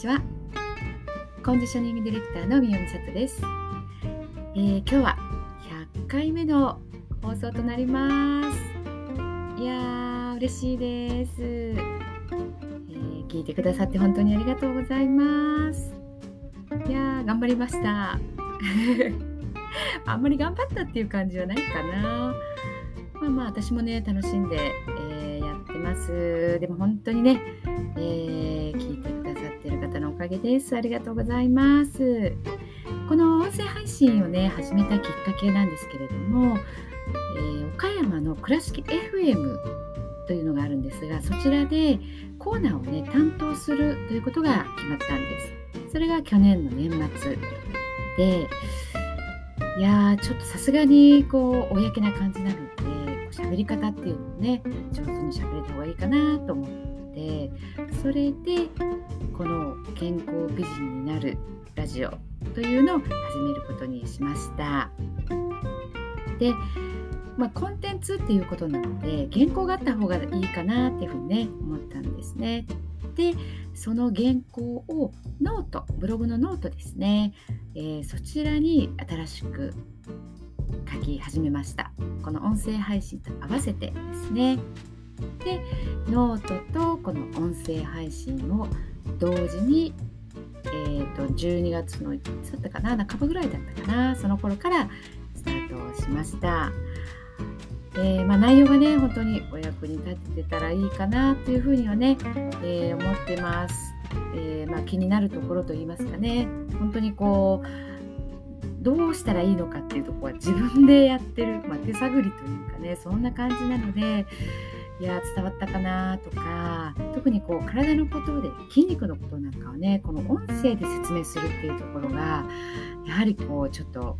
ちは。コンディショニングディレクターの宮美里です、えー、今日は100回目の放送となります。いやー嬉しいです、えー、聞いてくださって本当にありがとうございます。いやー頑張りました。あんまり頑張ったっていう感じはないかな。まあまあ私もね楽しんで、えー、やってます。でも本当にね、えー、聞いてくださってるかげです。ありがとうございます。この音声配信をね、始めたきっかけなんですけれども、えー、岡山の倉敷 FM というのがあるんですが、そちらでコーナーをね、担当するということが決まったんです。それが去年の年末で、いや、ちょっとさすがにこう、公な感じなので、喋り方っていうのをね、上手に喋れた方がいいかなと思って、それでこの健康美人になるラジオというのを始めることにしました。で、まあ、コンテンツっていうことなので原稿があった方がいいかなっていうふうにね思ったんですね。でその原稿をノートブログのノートですね、えー、そちらに新しく書き始めましたこの音声配信と合わせてですねでノートとこの音声配信を同時に、えーと、12月のいつだったかな半ばぐらいだったかなその頃からスタートしました。えー、まあ、内容がね本当にお役に立ててたらいいかなというふうにはね、えー、思ってます、えー、まあ、気になるところといいますかね本当にこうどうしたらいいのかっていうところは自分でやってる、まあ、手探りというかねそんな感じなのでいや伝わったかなとか特にこう体のことで筋肉のことなんかをねこの音声で説明するっていうところがやはりこうちょっと,、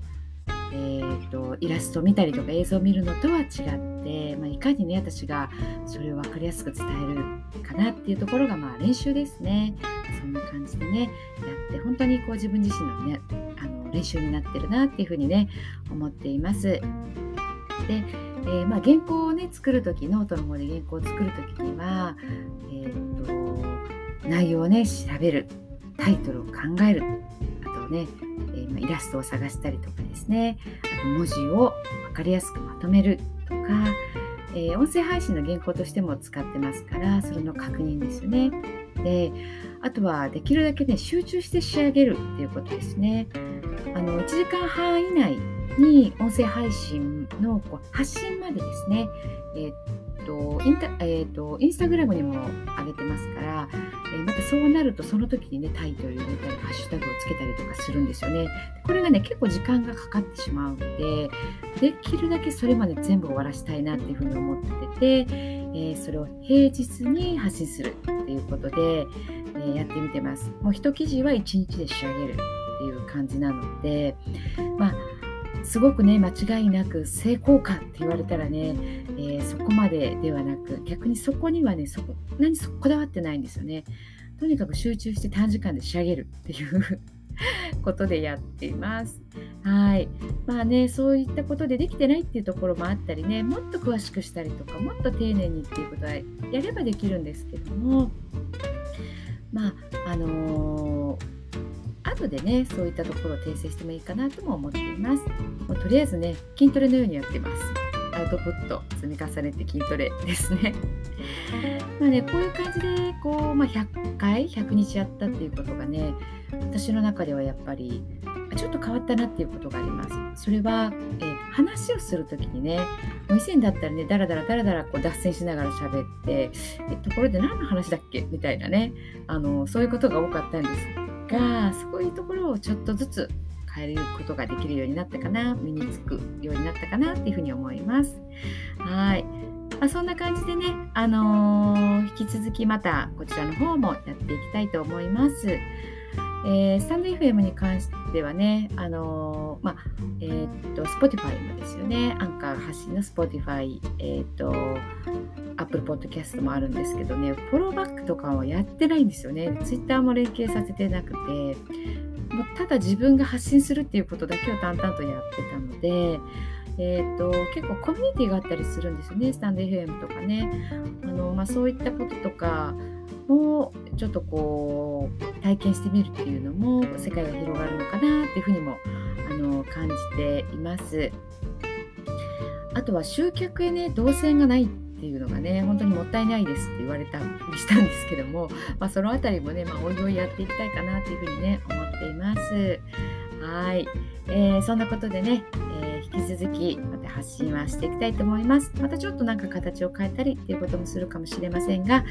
えーと、イラストを見たりとか映像を見るのとは違って、まあ、いかにね私がそれを分かりやすく伝えるかなっていうところがまあ練習ですねそんな感じでねやって本当にこう自分自身のねあの練習になってるなっていうふうにね思っています。でえー、まあ、原稿をね作る時ノートの方で原稿を作る時には、えーと、内容をね調べるタイトルを考えるあとね、えー、まあイラストを探したりとかですねあと文字を分かりやすくまとめるとか、えー、音声配信の原稿としても使ってますからそれの確認ですよね。であとはできるだけね集中して仕上げるっていうことですね。あの1時間半以内に音声配信のこう発信までですね、えー、っとインタえー、っとインスタグラムにも上げてますから、えー、またそうなるとその時にねタイトル入れたりハッシュタグをつけたりとかするんですよね。これがね結構時間がかかってしまうのでできるだけそれまで全部終わらしたいなっていうふうに思ってて、えー、それを平日に発信するっていうことで、えやってみてます。もう一記事は1日で仕上げるっていう感じなのでまあすごくね間違いなく成功かって言われたらね、えー、そこまでではなく逆にそこにはねそこ何そこだわってないんですよねとにかく集中して短時間で仕上げるっていう ことでやっています。はい。まあね、そういったことでできてないっていうところもあったりね、もっと詳しくしたりとか、もっと丁寧にっていうことはやればできるんですけども、まあ、あのー後でねそういったところを訂正してもいいかなとも思っています。もうとりあえずね筋トレのようにやってます。アウトプット積み重ねて筋トレですね。まあねこういう感じでこう、まあ、100回100日やったっていうことがね私の中ではやっぱりちょっと変わったなっていうことがあります。それは、えー、話をする時にねもう以前だったらねだらだらだらだらこう脱線しながら喋ってえところで何の話だっけ？みたいなねあのそういうことが多かったんですがそういうところをちょっとずつ変えることができるようになったかな身につくようになったかなっていうふうに思います。はい、まあ、そんな感じでね、あのー、引き続きまたこちらの方もやっていきたいと思います。えー、スタンド FM に関してはね、あのー、まあ、えー、っと、Spotify もですよね、アンカー発信の Spotify、えっと、Apple Podcast もあるんですけどね、フォローバックとかはやってないんですよね。Twitter も連携させてなくて、もうただ自分が発信するっていうことだけを淡々とやってたので、えーと、結構コミュニティがあったりするんですよね、スタンド FM とかね。あのまあ、そういったこととか、もちょっとこう体験してみるっていうのも世界が広がるのかなっていうふうにもあの感じています。あとは集客へね動線がないっていうのがね本当にもったいないですって言われたりしたんですけども、まあ、その辺りもね、まあ、おいおいやっていきたいかなっていうふうにね思っています。はい、えー、そんなことでね、えー、引き続きまた発信はしていきたいと思います。またちょっとなんか形を変えたりっていうこともするかもしれませんが、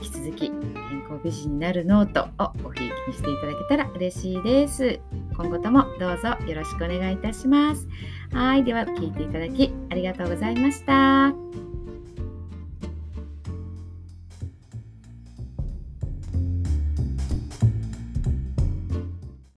引き続き健康美人になるノートをごひいきにしていただけたら嬉しいです。今後ともどうぞよろしくお願いいたします。はい、では聞いていただきありがとうございました。